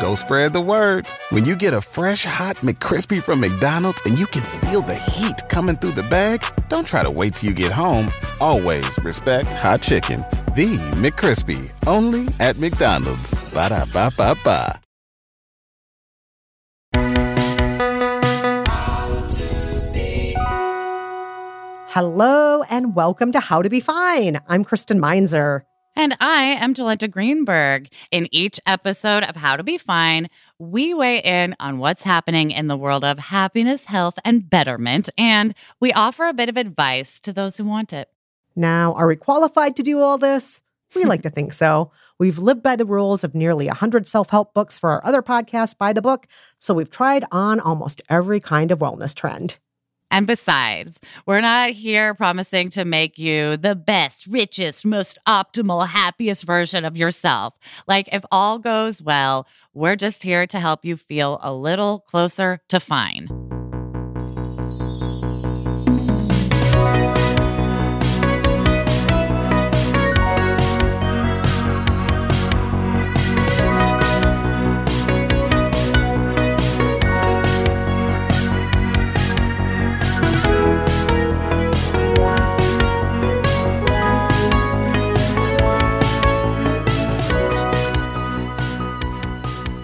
Go spread the word. When you get a fresh hot McCrispy from McDonald's and you can feel the heat coming through the bag, don't try to wait till you get home. Always respect hot chicken. The McCrispy, only at McDonald's. Ba da ba ba ba. Hello and welcome to How to Be Fine. I'm Kristen Meinzer. And I am Jolenta Greenberg. In each episode of How to Be Fine, we weigh in on what's happening in the world of happiness, health, and betterment, and we offer a bit of advice to those who want it. Now, are we qualified to do all this? We like to think so. We've lived by the rules of nearly 100 self help books for our other podcast, By the Book, so we've tried on almost every kind of wellness trend. And besides, we're not here promising to make you the best, richest, most optimal, happiest version of yourself. Like, if all goes well, we're just here to help you feel a little closer to fine.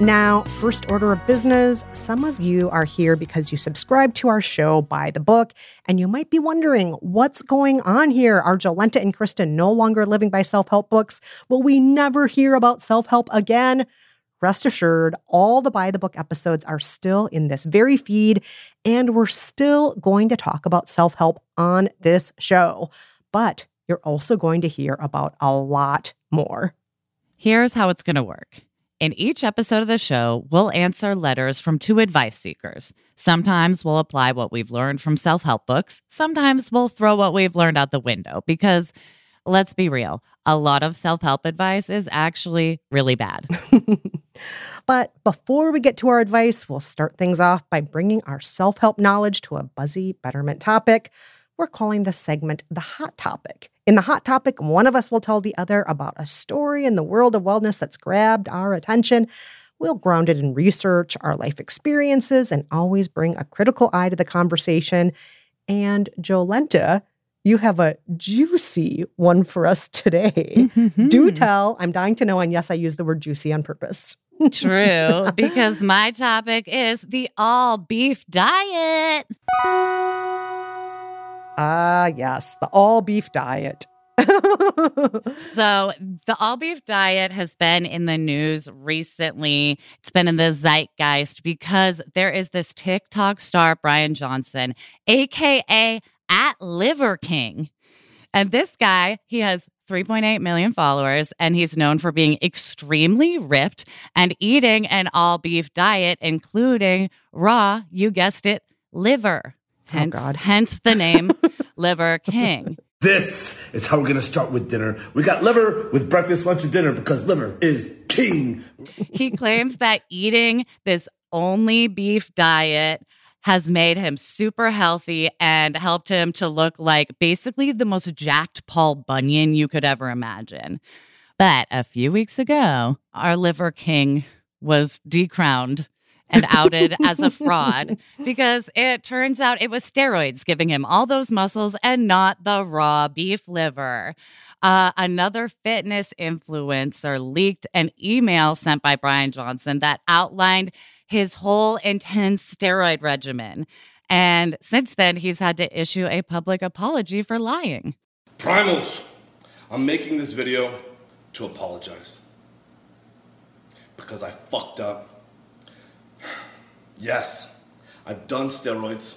Now, first order of business, some of you are here because you subscribe to our show by the book, and you might be wondering what's going on here. Are Jolenta and Kristen no longer living by self help books? Will we never hear about self help again? Rest assured, all the By the Book episodes are still in this very feed, and we're still going to talk about self help on this show. But you're also going to hear about a lot more. Here's how it's going to work. In each episode of the show, we'll answer letters from two advice seekers. Sometimes we'll apply what we've learned from self help books. Sometimes we'll throw what we've learned out the window because, let's be real, a lot of self help advice is actually really bad. but before we get to our advice, we'll start things off by bringing our self help knowledge to a buzzy betterment topic. We're calling this segment the hot topic. In the hot topic, one of us will tell the other about a story in the world of wellness that's grabbed our attention. We'll ground it in research, our life experiences, and always bring a critical eye to the conversation. And Jolenta, you have a juicy one for us today. Do tell. I'm dying to know. And yes, I use the word juicy on purpose. True, because my topic is the all beef diet. Ah, yes, the all beef diet. so, the all beef diet has been in the news recently. It's been in the zeitgeist because there is this TikTok star, Brian Johnson, AKA at Liver King. And this guy, he has 3.8 million followers, and he's known for being extremely ripped and eating an all beef diet, including raw, you guessed it, liver. Oh, hence, oh hence the name Liver King. This is how we're going to start with dinner. We got liver with breakfast, lunch, and dinner because liver is king. he claims that eating this only beef diet has made him super healthy and helped him to look like basically the most jacked Paul Bunyan you could ever imagine. But a few weeks ago, our liver king was decrowned and outed as a fraud because it turns out it was steroids giving him all those muscles and not the raw beef liver. Uh, another fitness influencer leaked an email sent by Brian Johnson that outlined his whole intense steroid regimen. And since then, he's had to issue a public apology for lying. Primals, I'm making this video to apologize because I fucked up. Yes, I've done steroids,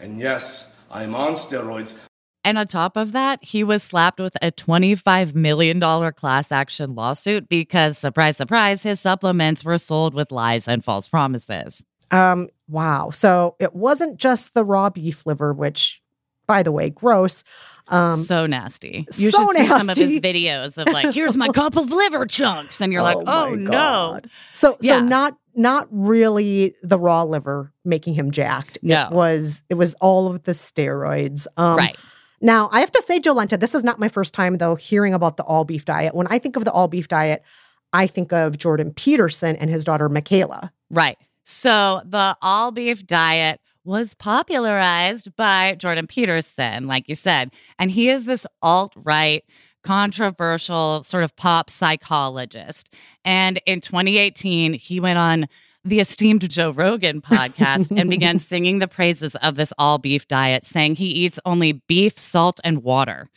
and yes, I'm on steroids. And on top of that, he was slapped with a $25 million class action lawsuit because, surprise, surprise, his supplements were sold with lies and false promises. Um, wow. So it wasn't just the raw beef liver, which, by the way, gross. Um, so nasty. You so should see some of his videos of like, here's my cup of liver chunks, and you're like, oh my no. God. So Yeah. so not not really the raw liver making him jacked. No. It was it was all of the steroids. Um right. now I have to say, Jolenta, this is not my first time though hearing about the all beef diet. When I think of the all beef diet, I think of Jordan Peterson and his daughter Mikhaila. Right. So the all beef diet was popularized by Jordan Peterson, like you said. And he is this alt right, controversial sort of pop psychologist. And in 2018, he went on the esteemed Joe Rogan podcast and began singing the praises of this all beef diet, saying he eats only beef, salt, and water.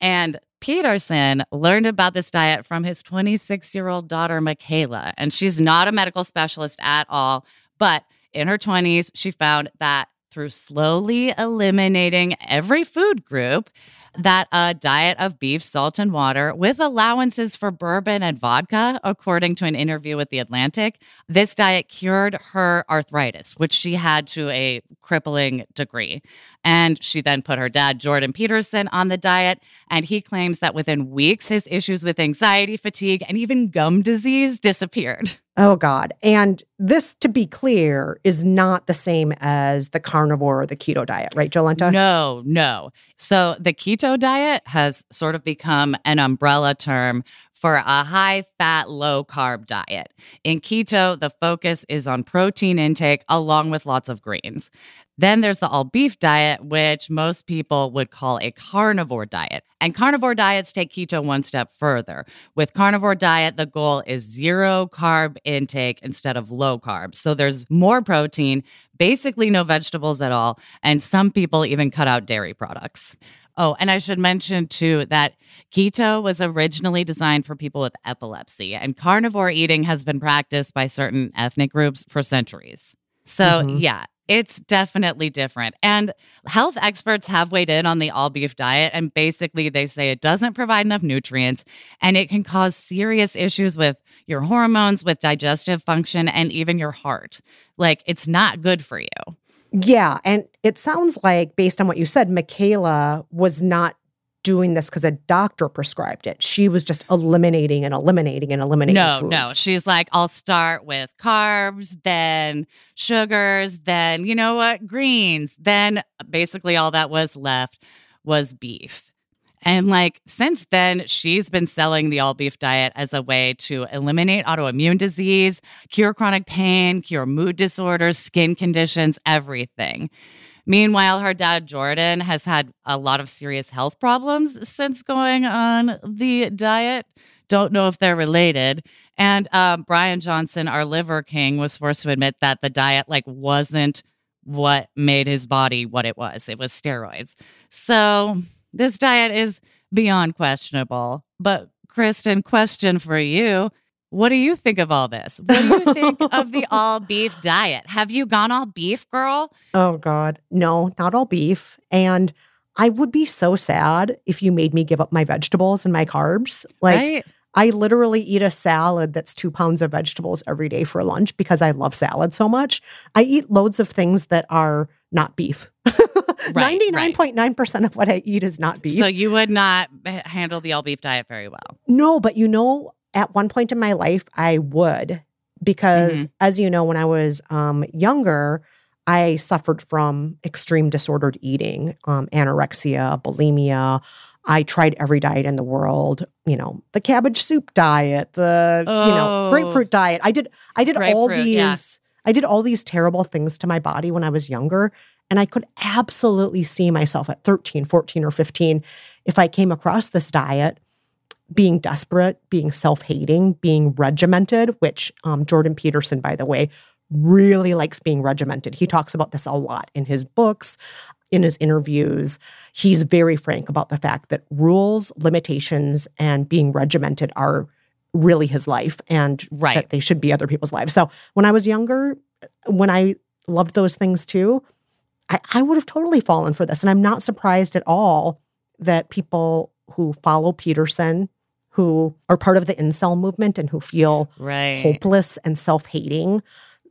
And Peterson learned about this diet from his 26 year old daughter, Mikhaila. And she's not a medical specialist at all. But in her 20s, she found that through slowly eliminating every food group, that a diet of beef, salt, and water with allowances for bourbon and vodka, according to an interview with The Atlantic, this diet cured her arthritis, which she had to a crippling degree. And she then put her dad, Jordan Peterson, on the diet. And he claims that within weeks, his issues with anxiety, fatigue, and even gum disease disappeared. Oh God. And this, to be clear, is not the same as the carnivore or the keto diet, right, Jolenta? No, no. So the keto diet has sort of become an umbrella term for a high fat, low carb diet. In keto, the focus is on protein intake along with lots of greens. Then there's the all beef diet, which most people would call a carnivore diet. And carnivore diets take keto one step further. With carnivore diet, the goal is zero carb intake instead of low carbs. So there's more protein, basically no vegetables at all. And some people even cut out dairy products. Oh, and I should mention too that keto was originally designed for people with epilepsy, and carnivore eating has been practiced by certain ethnic groups for centuries. So, Mhm. yeah, it's definitely different. And health experts have weighed in on the all beef diet, and basically they say it doesn't provide enough nutrients and it can cause serious issues with your hormones, with digestive function, and even your heart. Like, it's not good for you. Yeah. And it sounds like, based on what you said, Mikhaila was not doing this because a doctor prescribed it. She was just eliminating and eliminating and eliminating. No, foods. no. She's like, I'll start with carbs, then sugars, then, you know what, greens. Then basically all that was left was beef. And like since then, she's been selling the all beef diet as a way to eliminate autoimmune disease, cure chronic pain, cure mood disorders, skin conditions, everything. Meanwhile, her dad, Jordan, has had a lot of serious health problems since going on the diet. Don't know if they're related. And um, Brian Johnson, our liver king, was forced to admit that the diet like wasn't what made his body what it was. It was steroids. So this diet is beyond questionable. But Kristen, question for you. What do you think of all this? What do you think of the all beef diet? Have you gone all beef, girl? Oh God. No, not all beef. And I would be so sad if you made me give up my vegetables and my carbs. Like right? I literally eat a salad that's two pounds of vegetables every day for lunch because I love salad so much. I eat loads of things that are not beef. Right, right. 99.9% of what I eat is not beef. So you would not handle the all beef diet very well. No, but you know, at one point in my life, I would because, Mm-hmm. as you know, when I was um, younger, I suffered from extreme disordered eating, um, anorexia, bulimia. I tried every diet in the world, you know, the cabbage soup diet, the you know Oh. grapefruit diet. I did I did all these yeah. I did all these terrible things to my body when I was younger and I could absolutely see myself at 13, 14 or 15 if I came across this diet being desperate, being self-hating, being regimented, which um, Jordan Peterson by the way really likes being regimented. He talks about this a lot in his books, in his interviews. He's very frank about the fact that rules, limitations, and being regimented are really his life and Right. that they should be other people's lives. So when I was younger, when I loved those things too, I, I would have totally fallen for this. And I'm not surprised at all that people who follow Peterson, who are part of the incel movement and who feel Right. hopeless and self-hating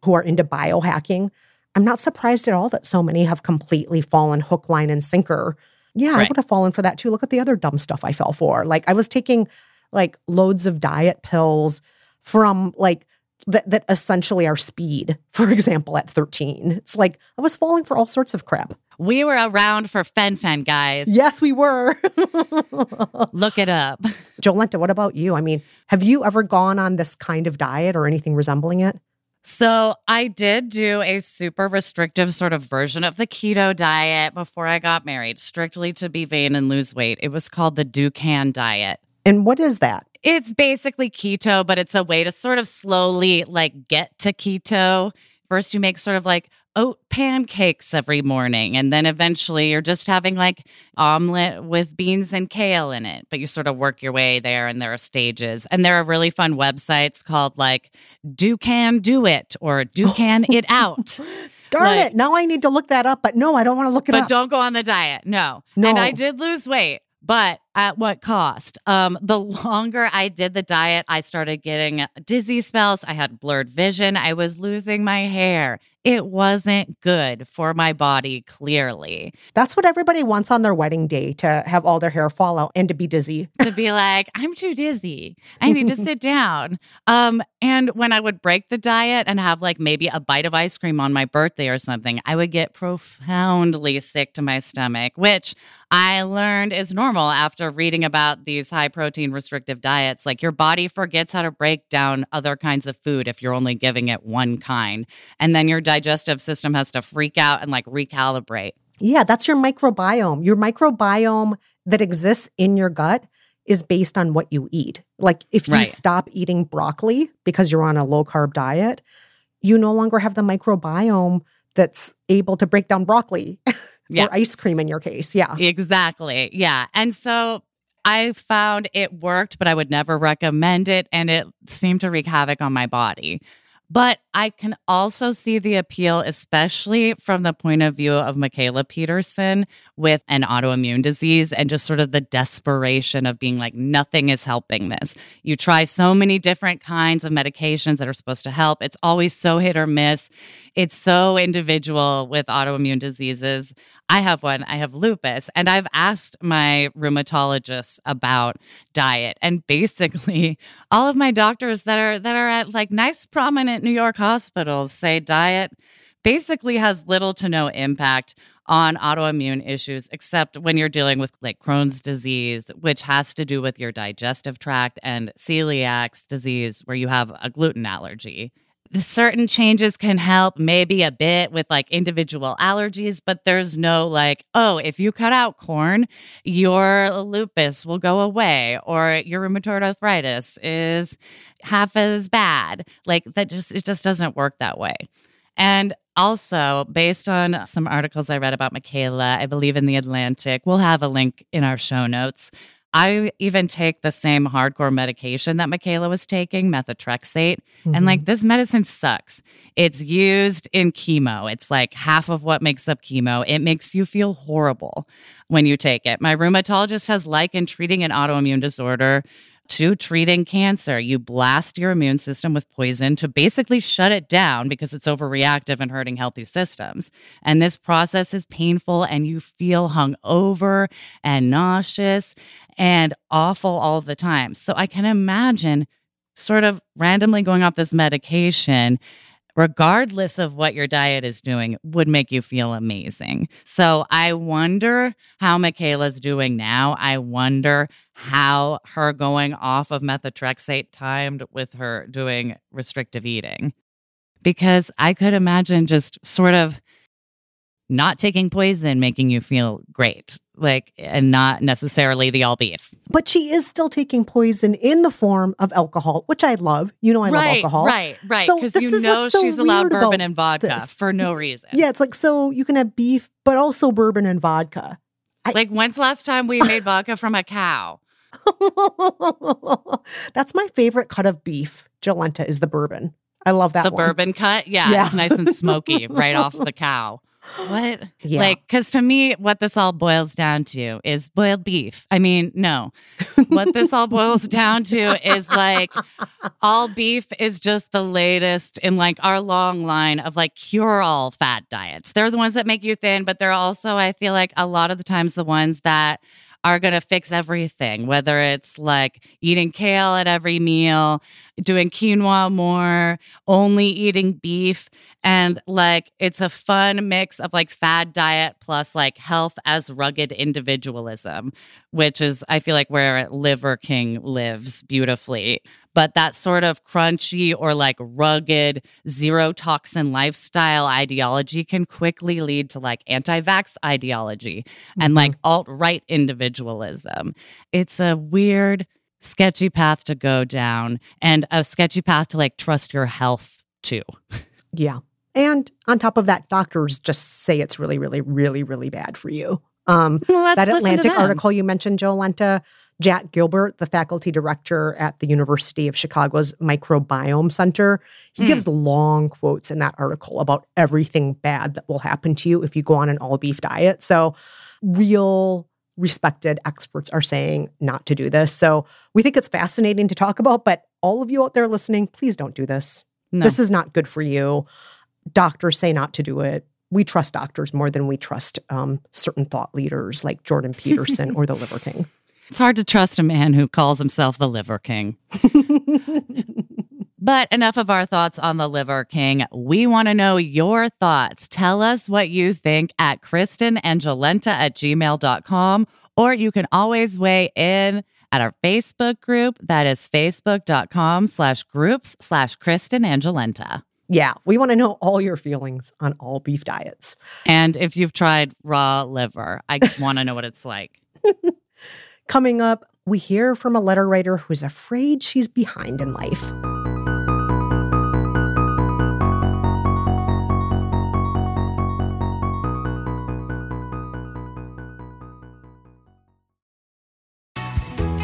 who are into biohacking. I'm not surprised at all that so many have completely fallen hook line and sinker. Yeah i would have fallen for that too. Look at the other dumb stuff i fell for. Like i was taking like loads of diet pills from like that, that essentially are speed for example at 13 it's like i was falling for all sorts of crap We were around for Fen-Phen, guys. yes we were Look it up. jolenta what about you i mean have you ever gone on this kind of diet or anything resembling it So I did do a super restrictive sort of version of the keto diet before I got married, strictly to be vain and lose weight. It was called the Dukan diet. And what is that It's basically keto, but it's a way to sort of slowly like get to keto. First, you make sort of like oat pancakes every morning, and then eventually you're just having like omelet with beans and kale in it. But you sort of work your way there, and there are stages. And there are really fun websites called like Do Can Do It or Do Can It Out. Darn Like- it. Now I need to look that up, but no, I don't want to look it but up. don't go on the diet. No. No. And I did lose weight, but at what cost? Um, the longer I did the diet, I started getting dizzy spells. I had blurred vision. I was losing my hair. It wasn't good for my body, clearly. That's what everybody wants on their wedding day to have all their hair fall out and to be dizzy. to be like, I'm too dizzy. I need to sit down. Um, and when I would break the diet and have like maybe a bite of ice cream on my birthday or something, I would get profoundly sick to my stomach, which I learned is normal after reading about these high protein restrictive diets. Like your body forgets how to break down other kinds of food if you're only giving it one kind. And then your digestive system has to freak out and like recalibrate. Yeah, that's your microbiome. Your microbiome that exists in your gut is based on what you eat. Like if you Right. stop eating broccoli because you're on a low carb diet, you no longer have the microbiome that's able to break down broccoli Yeah. or ice cream in your case. Yeah. Exactly. Yeah. And so I found it worked, but I would never recommend it. And it seemed to wreak havoc on my body. But I can also see the appeal, especially from the point of view of Mikhaila Peterson with an autoimmune disease and just sort of the desperation of being like, nothing is helping this. You try so many different kinds of medications that are supposed to help. It's always so hit or miss. It's so individual with autoimmune diseases. I have one, I have lupus, and I've asked my rheumatologist about diet. And basically, all of my doctors that are that are at like nice prominent New York hospitals say diet basically has little to no impact on autoimmune issues except when you're dealing with like Crohn's disease which has to do with your digestive tract and celiac disease where you have a gluten allergy certain changes can help maybe a bit with like individual allergies but there's no like oh if you cut out corn your lupus will go away or your rheumatoid arthritis is half as bad like that just it just doesn't work that way and also, based on some articles I read about Mikhaila, I believe in The Atlantic, we'll have a link in our show notes. I even take the same hardcore medication that Mikhaila was taking, methotrexate. And like mm-hmm. this medicine sucks. It's used in chemo. It's like half of what makes up chemo. It makes you feel horrible when you take it. My rheumatologist has likened treating an autoimmune disorder to treating cancer. You blast your immune system with poison to basically shut it down because it's overreactive and hurting healthy systems. And this process is painful and you feel hungover and nauseous and awful all the time. So I can imagine sort of randomly going off this medication regardless of what your diet is doing, would make you feel amazing. So I wonder how Mikhaila's doing now. I wonder how her going off of methotrexate timed with her doing restrictive eating. Because I could imagine just sort of not taking poison making you feel great like and not necessarily the all beef But she is still taking poison in the form of alcohol, which I love. You know, I love alcohol. right right So because this you is know so she's allowed bourbon and vodka this. for no reason Yeah, it's like so you can have beef, but also bourbon and vodka. like when's the last time we made vodka from a cow That's my favorite cut of beef. Jolenta is the bourbon. I love that the one. bourbon cut yeah, Yeah. it's nice and smoky right off the cow what Yeah. like because to me what this all boils down to is boiled beef i mean no what this all boils down to is like all beef is just the latest in like our long line of like cure all fat diets. They're the ones that make you thin, but they're also, I feel like, a lot of the times the ones that are going to fix everything, whether it's like eating kale at every meal, doing quinoa more, only eating beef. And like it's a fun mix of like fad diet plus like health as rugged individualism, which is, I feel like, where Liver King lives beautifully. But that sort of crunchy or like rugged zero toxin lifestyle ideology can quickly lead to like anti vax ideology and like mm-hmm. alt right individualism. It's a weird, sketchy path to go down and a sketchy path to like trust your health too. Yeah. And on top of that, doctors just say it's really, really, really, really bad for you. Um, Well, that Atlantic article you mentioned, Jolenta, Jack Gilbert, the faculty director at the University of Chicago's Microbiome Center, he Hmm. gives long quotes in that article about everything bad that will happen to you if you go on an all beef diet. So, real respected experts are saying not to do this. So, we think it's fascinating to talk about, but all of you out there listening, please don't do this. No. This is not good for you. Doctors say not to do it. We trust doctors more than we trust um, certain thought leaders like Jordan Peterson or the Liver King. It's hard to trust a man who calls himself the Liver King. But enough of our thoughts on the Liver King. We want to know your thoughts. Tell us what you think at KristenandJolenta at gmail.com, or you can always weigh in at our Facebook group. That is facebook.com slash groups slash Kristen and Jolenta. Yeah, we want to know all your feelings on all beef diets. And if you've tried raw liver, I want to know what it's like. Coming up, we hear from a letter writer who's afraid she's behind in life.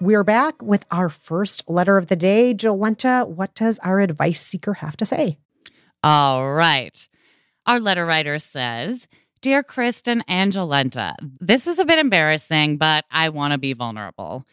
We're back with our first letter of the day. Jolenta, what does our advice seeker have to say? All right. Our letter writer says, Dear Kristen and Jolenta, this is a bit embarrassing, but I want to be vulnerable.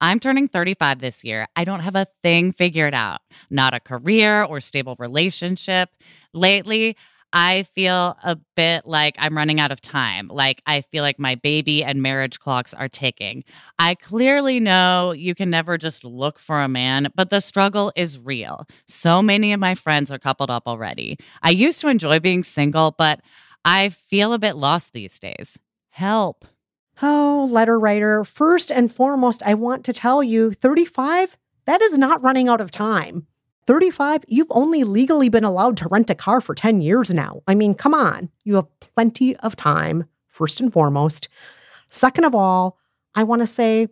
I'm turning 35 this year. I don't have a thing figured out, not a career or stable relationship. Lately, I feel a bit like I'm running out of time. Like I feel like my baby and marriage clocks are ticking. I clearly know you can never just look for a man, but the struggle is real. So many of my friends are coupled up already. I used to enjoy being single, but I feel a bit lost these days. Help. Oh, letter writer, first and foremost, I want to tell you 35, that is not running out of time. 35, you've only legally been allowed to rent a car for 10 years now. I mean, come on. You have plenty of time, first and foremost. Second of all, I want to say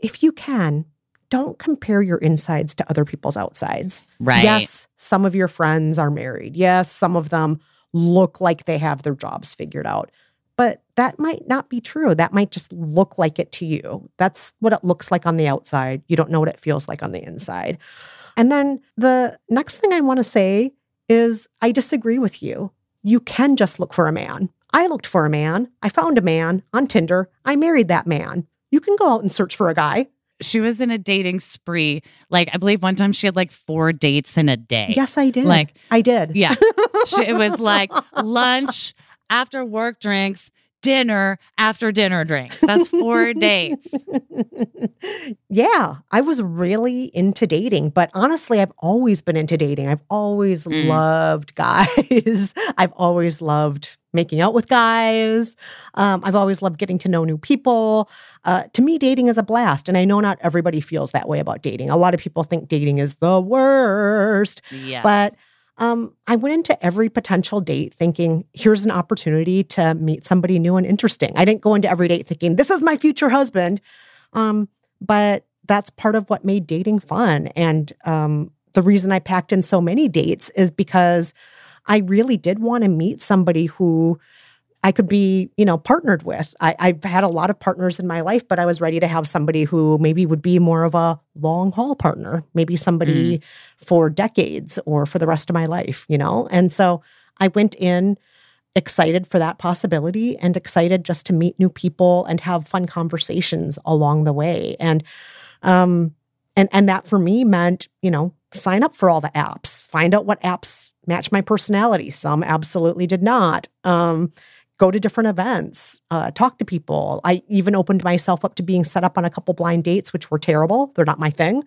if you can, don't compare your insides to other people's outsides. Right. Yes, some of your friends are married. Yes, some of them look like they have their jobs figured out. But that might not be true. That might just look like it to you. That's what it looks like on the outside. You don't know what it feels like on the inside. And then the next thing I want to say is I disagree with you. You can just look for a man. I looked for a man. I found a man on Tinder. I married that man. You can go out and search for a guy. She was in a dating spree. Like, I believe one time she had like four dates in a day. Yes, I did. Like, I did. Yeah. She- it was like lunch, after work drinks, dinner, after dinner drinks. That's four dates. yeah, I was really into dating, but honestly, I've always been into dating. I've always Mm. loved guys. I've always loved making out with guys. Um, I've always loved getting to know new people. Uh, to me, dating is a blast. And I know not everybody feels that way about dating. A lot of people think dating is the worst. Yes. But um, I went into every potential date thinking, here's an opportunity to meet somebody new and interesting. I didn't go into every date thinking, this is my future husband. Um, but that's part of what made dating fun. And um, the reason I packed in so many dates is because I really did want to meet somebody who I could be, you know, partnered with. I, I've had a lot of partners in my life, but I was ready to have somebody who maybe would be more of a long haul partner, maybe somebody for decades or for the rest of my life, you know? And so I went in excited for that possibility and excited just to meet new people and have fun conversations along the way. And um and and that for me meant, you know, sign up for all the apps, find out what apps match my personality. Some absolutely did not. Um go to different events, uh, talk to people. I even opened myself up to being set up on a couple blind dates, which were terrible. They're not my thing.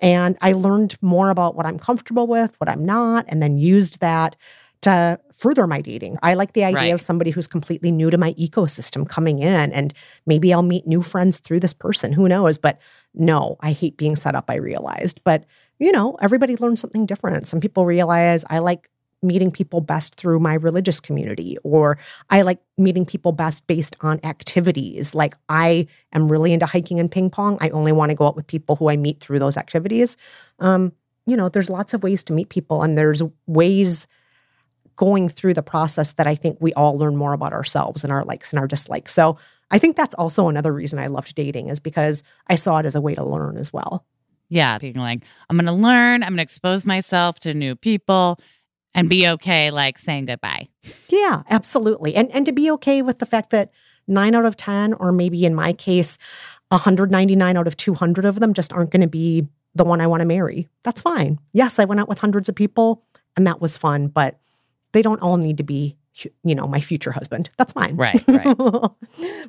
And I learned more about what I'm comfortable with, what I'm not, and then used that to further my dating. I like the idea Right. of somebody who's completely new to my ecosystem coming in, and maybe I'll meet new friends through this person. Who knows? But no, I hate being set up, I realized. But, you know, everybody learns something different. Some people realize I like meeting people best through my religious community, or I like meeting people best based on activities. Like I am really into hiking and ping pong. I only want to go out with people who I meet through those activities. Um, you know, there's lots of ways to meet people, and there's ways going through the process that I think we all learn more about ourselves and our likes and our dislikes. So I think that's also another reason I loved dating is because I saw it as a way to learn as well. yeah, being like, I'm going to learn, I'm going to expose myself to new people and be okay, like saying goodbye. Yeah, absolutely. And and to be okay with the fact that 9 out of 10 or maybe in my case 199 out of 200 of them just aren't going to be the one I want to marry. That's fine. Yes, I went out with hundreds of people and that was fun, but they don't all need to be you know, my future husband. That's fine. Right, right. but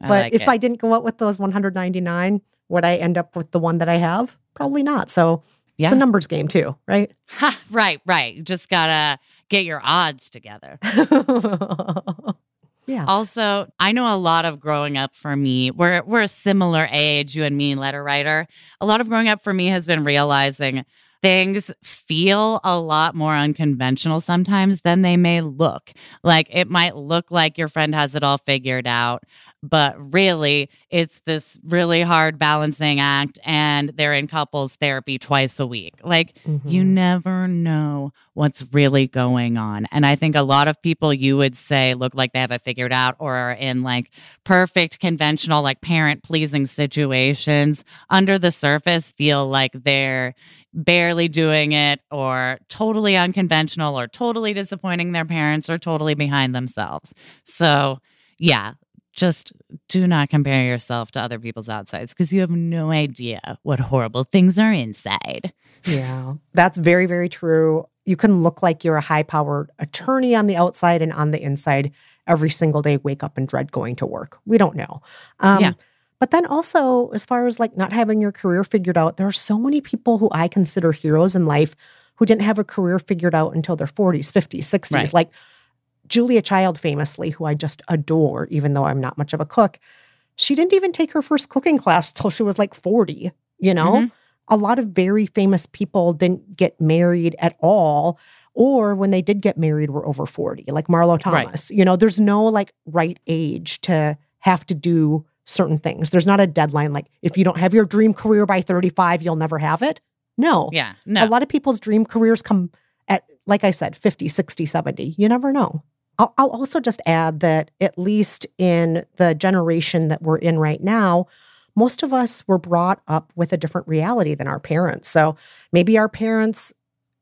like if it. I didn't go out with those 199, would I end up with the one that I have? Probably not. So Yeah. it's a numbers game too, right? Ha, right, right. You just got to get your odds together. yeah. Also, I know a lot of growing up for me, we're we're a similar age, you and me, letter writer. A lot of growing up for me has been realizing things feel a lot more unconventional sometimes than they may look. Like it might look like your friend has it all figured out, but really it's this really hard balancing act and they're in couples therapy twice a week. Like you Mhm. never know what's really going on. And I think a lot of people you would say look like they have it figured out or are in like perfect conventional, like parent pleasing situations under the surface feel like they're barely doing it or totally unconventional or totally disappointing their parents or totally behind themselves. So, yeah. just do not compare yourself to other people's outsides because you have no idea what horrible things are inside. Yeah, that's very, very true. You can look like you're a high powered attorney on the outside and on the inside every single day, wake up and dread going to work. We don't know. Um, Yeah. But then also, as far as like not having your career figured out, there are so many people who I consider heroes in life who didn't have a career figured out until their 40s, 50s, 60s. Right. Like Julia Child, famously, who I just adore, even though I'm not much of a cook. She didn't even take her first cooking class till she was like 40, you know? Mhm. A lot of very famous people didn't get married at all, or when they did get married were over 40, like Marlo Right. Thomas. You know, there's no like right age to have to do certain things. There's not a deadline like if you don't have your dream career by 35, you'll never have it. No. Yeah. No. A lot of people's dream careers come at, like I said, 50, 60, 70. You never know. I'll, I'll also just add that, at least in the generation that we're in right now, most of us were brought up with a different reality than our parents. So maybe our parents,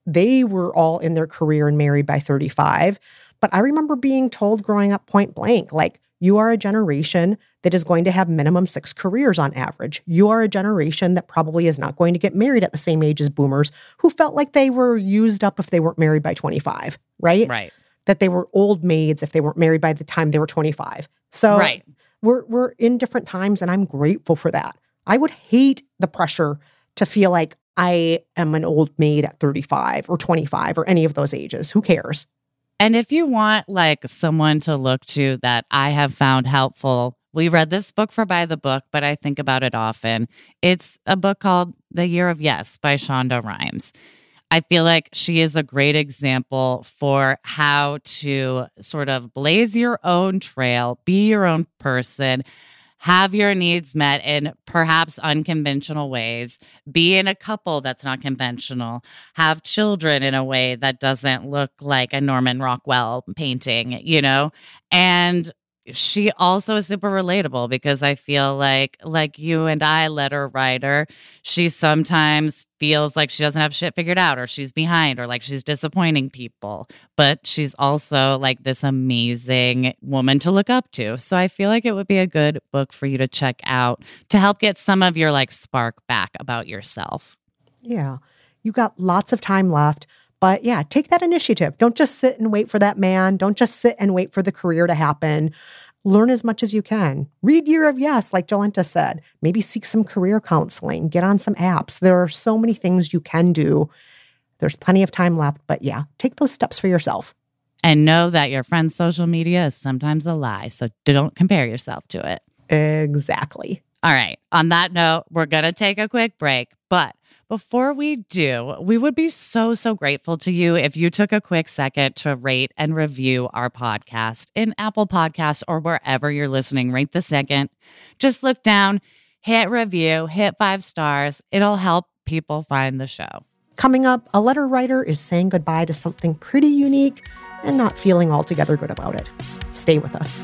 they were all in their career and married by 35. But I remember being told growing up point blank, like, you are a generation that is going to have minimum six careers on average. You are a generation that probably is not going to get married at the same age as boomers who felt like they were used up if they weren't married by 25, right? right. That they were old maids if they weren't married by the time they were 25. So right. we're we're in different times and I'm grateful for that. I would hate the pressure to feel like I am an old maid at 35 or 25 or any of those ages. Who cares? And if you want like someone to look to that I have found helpful, we read this book for by the book, but I think about it often. It's a book called The Year of Yes by Shonda Rhimes. I feel like she is a great example for how to sort of blaze your own trail, be your own person, have your needs met in perhaps unconventional ways, be in a couple that's not conventional, have children in a way that doesn't look like a Norman Rockwell painting, you know? And she also is super relatable because I feel like like you and I letter writer, she sometimes feels like she doesn't have shit figured out or she's behind or like she's disappointing people, but she's also like this amazing woman to look up to. So I feel like it would be a good book for you to check out to help get some of your like spark back about yourself. Yeah. You got lots of time left. But yeah, take that initiative. Don't just sit and wait for that man. Don't just sit and wait for the career to happen. Learn as much as you can. Read Year of Yes, like Jolenta said. Maybe seek some career counseling. Get on some apps. There are so many things you can do. There's plenty of time left. But yeah, take those steps for yourself. And know that your friend's social media is sometimes a lie. So don't compare yourself to it. Exactly. All right. On that note, we're going to take a quick break. But before we do, we would be so, so grateful to you if you took a quick second to rate and review our podcast in Apple Podcasts or wherever you're listening right the second. Just look down, hit review, hit five stars. It'll help people find the show. Coming up, a letter writer is saying goodbye to something pretty unique and not feeling altogether good about it. Stay with us.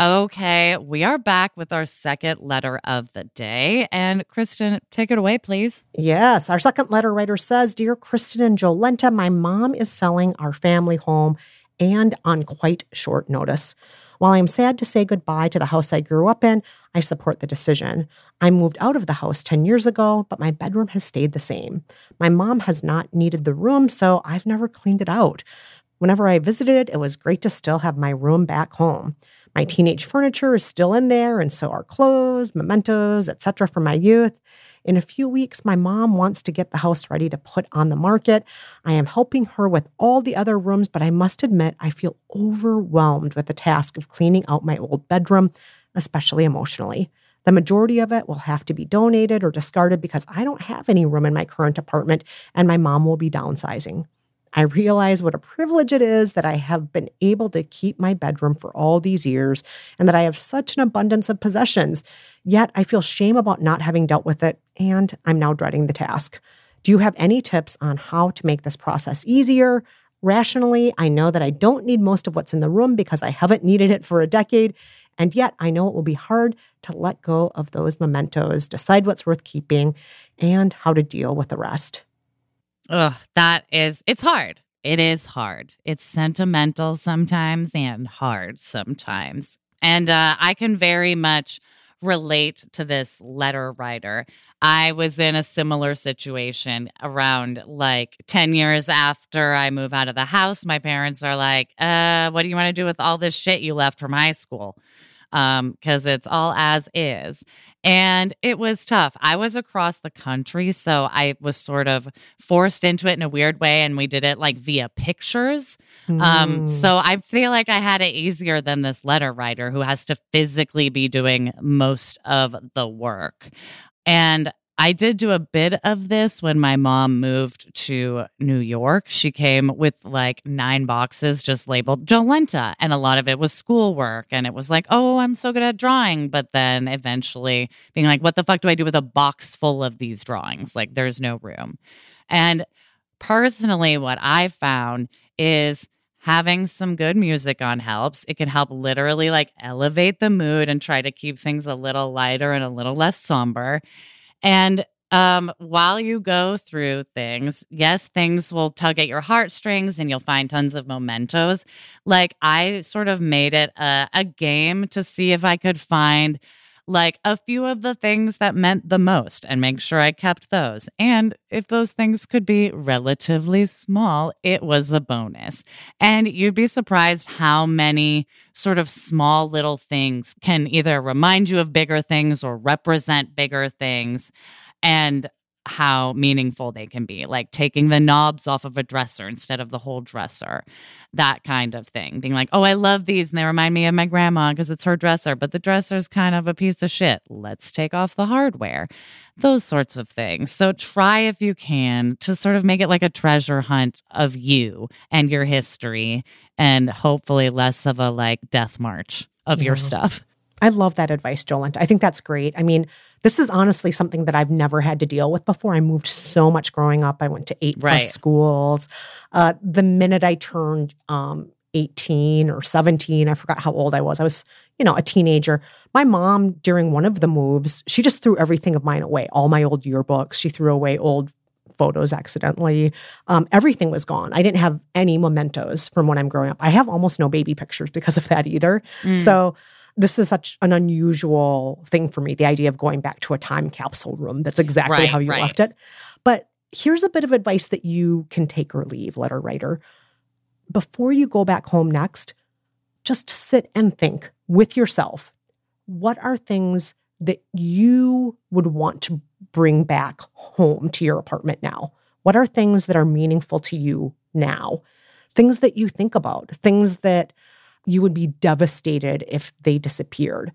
Okay, we are back with our second letter of the day. And Kristen, take it away, please. Yes, our second letter writer says Dear Kristen and Jolenta, my mom is selling our family home and on quite short notice. While I am sad to say goodbye to the house I grew up in, I support the decision. I moved out of the house 10 years ago, but my bedroom has stayed the same. My mom has not needed the room, so I've never cleaned it out. Whenever I visited, it was great to still have my room back home. My teenage furniture is still in there, and so are clothes, mementos, etc. from my youth. In a few weeks, my mom wants to get the house ready to put on the market. I am helping her with all the other rooms, but I must admit, I feel overwhelmed with the task of cleaning out my old bedroom, especially emotionally. The majority of it will have to be donated or discarded because I don't have any room in my current apartment and my mom will be downsizing. I realize what a privilege it is that I have been able to keep my bedroom for all these years and that I have such an abundance of possessions. Yet I feel shame about not having dealt with it, and I'm now dreading the task. Do you have any tips on how to make this process easier? Rationally, I know that I don't need most of what's in the room because I haven't needed it for a decade. And yet, I know it will be hard to let go of those mementos, decide what's worth keeping, and how to deal with the rest. Ugh, that is, it's hard. It is hard. It's sentimental sometimes and hard sometimes. And uh, I can very much relate to this letter writer. I was in a similar situation around like 10 years after I move out of the house. My parents are like, uh, what do you want to do with all this shit you left from high school? Because um, it's all as is. And it was tough. I was across the country, so I was sort of forced into it in a weird way, and we did it like via pictures. Um, mm. Um, so I feel like I had it easier than this letter writer who has to physically be doing most of the work. And I did do a bit of this when my mom moved to New York. She came with like nine boxes just labeled Jolenta, and a lot of it was schoolwork. And it was like, oh, I'm so good at drawing. But then eventually being like, what the fuck do I do with a box full of these drawings? Like, there's no room. And personally, what I found is having some good music on helps. It can help literally like elevate the mood and try to keep things a little lighter and a little less somber. And um, while you go through things, yes, things will tug at your heartstrings and you'll find tons of mementos. Like I sort of made it a, a game to see if I could find like a few of the things that meant the most and make sure I kept those. And if those things could be relatively small, it was a bonus. And you'd be surprised how many sort of small little things can either remind you of bigger things or represent bigger things. And how meaningful they can be, like taking the knobs off of a dresser instead of the whole dresser, that kind of thing. Being like, oh, I love these and they remind me of my grandma because it's her dresser, but the dresser's kind of a piece of shit. Let's take off the hardware, those sorts of things. So try if you can to sort of make it like a treasure hunt of you and your history and hopefully less of a like death march of yeah. your mm-hmm. stuff. I love that advice, Jolent. I think that's great. I mean, this is honestly something that I've never had to deal with before. I moved so much growing up. I went to eight right. plus schools. Uh, the minute I turned um, 18 or 17, I forgot how old I was. I was, you know, a teenager. My mom, during one of the moves, she just threw everything of mine away, all my old yearbooks. She threw away old photos accidentally. Um, everything was gone. I didn't have any mementos from when I'm growing up. I have almost no baby pictures because of that either. Mm. So this is such an unusual thing for me the idea of going back to a time capsule room. That's exactly right, how you right. left it. But here's a bit of advice that you can take or leave letter writer. Before you go back home next just sit and think with yourself what are things that you would want to bring back home to your apartment now? What are things that are meaningful to you now? Things that you think about things that you would be devastated if they disappeared.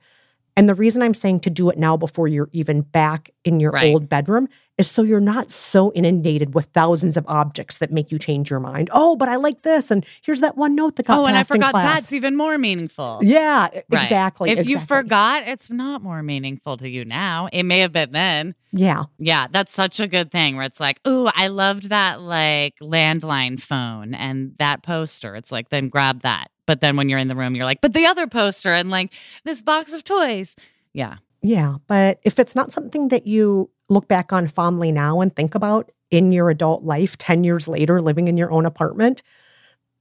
And the reason I'm saying to do it now before you're even back in your right. old bedroom is so you're not so inundated with thousands of objects that make you change your mind. Oh, but I like this, and here's that one note that got. Oh, and I forgot that's even more meaningful. Yeah, right. exactly. If exactly. you forgot, it's not more meaningful to you now. It may have been then. Yeah, yeah, that's such a good thing. Where it's like, oh, I loved that like landline phone and that poster. It's like, then grab that. But then when you're in the room, you're like, but the other poster and like this box of toys. Yeah. Yeah. But if it's not something that you look back on fondly now and think about in your adult life 10 years later, living in your own apartment,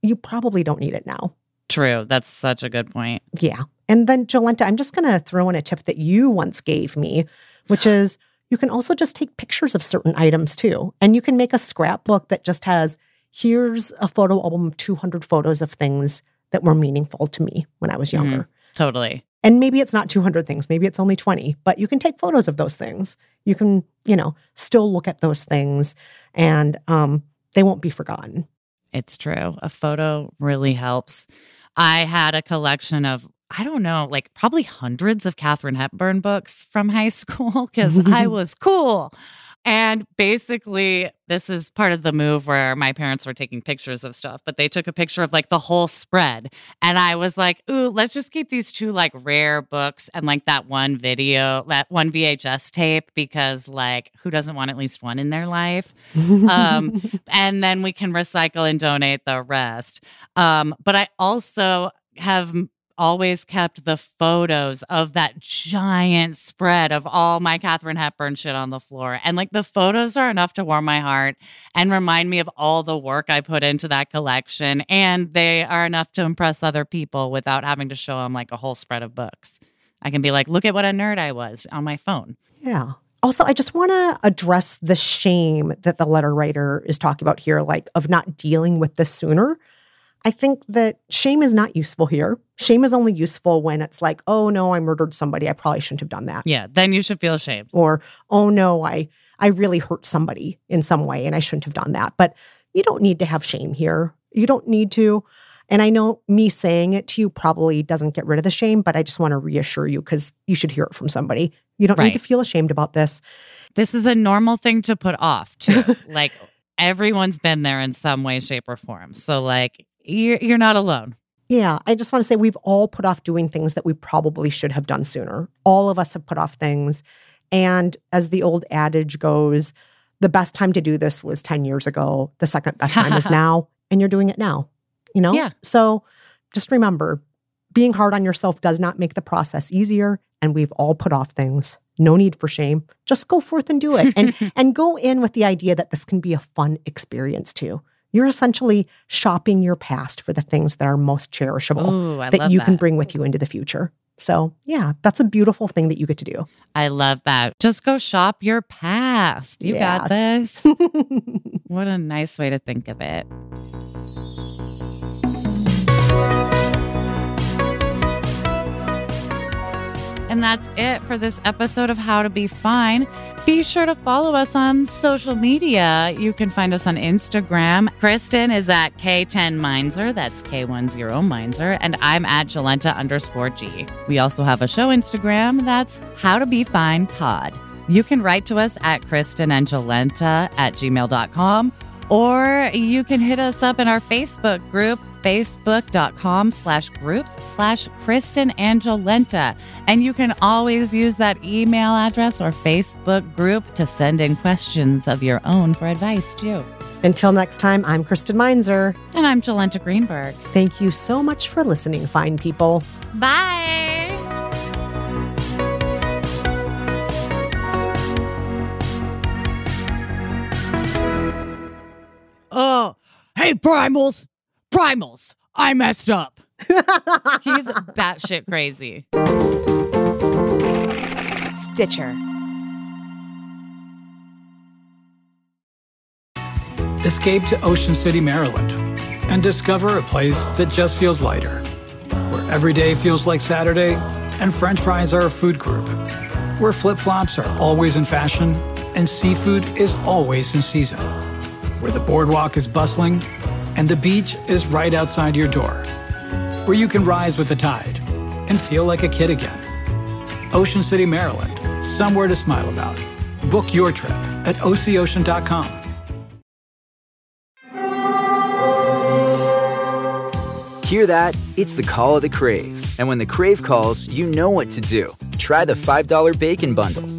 you probably don't need it now. True. That's such a good point. Yeah. And then, Jolenta, I'm just going to throw in a tip that you once gave me, which is you can also just take pictures of certain items too. And you can make a scrapbook that just has here's a photo album of 200 photos of things that were meaningful to me when I was Mm-hmm. younger. Totally. And maybe it's not 200 things, maybe it's only 20, but you can take photos of those things. You can, you know, still look at those things and um, they won't be forgotten. It's true. A photo really helps. I had a collection of, I don't know, like probably hundreds of Katharine Hepburn books from high school because I was cool. And basically, this is part of the move where my parents were taking pictures of stuff, but they took a picture of like the whole spread. And I was like, ooh, let's just keep these two like rare books and like that one video, that one VHS tape, because like who doesn't want at least one in their life? um, and then we can recycle and donate the rest. Um, but I also have always kept the photos of that giant spread of all my Katharine Hepburn shit on the floor. And like the photos are enough to warm my heart and remind me of all the work I put into that collection. And they are enough to impress other people without having to show them like a whole spread of books. I can be like, look at what a nerd I was on my phone. Yeah. Also, I just want to address the shame that the letter writer is talking about here, like of not dealing with this sooner. I think that shame is not useful here. Shame is only useful when it's like, oh no, I murdered somebody. I probably shouldn't have done that. Yeah, then you should feel shame. Or, oh no, I I really hurt somebody in some way and I shouldn't have done that. But you don't need to have shame here. You don't need to. And I know me saying it to you probably doesn't get rid of the shame, but I just want to reassure you because you should hear it from somebody. You don't need to feel ashamed about this. This is a normal thing to put off too. like everyone's been there in some way, shape, or form. So like you're you're not alone. Yeah, I just want to say we've all put off doing things that we probably should have done sooner. All of us have put off things. And as the old adage goes, the best time to do this was 10 years ago. The second best time is now, and you're doing it now. You know? Yeah. So just remember being hard on yourself does not make the process easier. And we've all put off things. No need for shame. Just go forth and do it. And and go in with the idea that this can be a fun experience too. You're essentially shopping your past for the things that are most cherishable Ooh, that you that. can bring with you into the future. So, yeah, that's a beautiful thing that you get to do. I love that. Just go shop your past. You got this. what a nice way to think of it. And that's it for this episode of How to Be Fine. Be sure to follow us on social media. You can find us on Instagram. Kristen is at K10Meinzer, that's K10 Meinzer, and I'm at Jolenta underscore G. We also have a show Instagram that's How to Be Fine Pod. You can write to us at Kristen and Jolenta at gmail.com, or you can hit us up in our Facebook group, facebook.com slash groups slash KristenandJolenta. And you can always use that email address or Facebook group to send in questions of your own for advice, too. Until next time, I'm Kristen Meinzer. And I'm Jolenta Greenberg. Thank you so much for listening, fine people. Bye. Uh, hey, primals, primals, I messed up. He's batshit crazy. Stitcher. Escape to Ocean City, Maryland, and discover a place that just feels lighter, where every day feels like Saturday, and French fries are a food group, where flip flops are always in fashion, and seafood is always in season, where the boardwalk is bustling, and the beach is right outside your door, where you can rise with the tide and feel like a kid again. Ocean City, Maryland, somewhere to smile about. Book your trip at OCOcean.com. Hear that? It's the call of the Crave. And when the Crave calls, you know what to do. Try the $5 Bacon Bundle.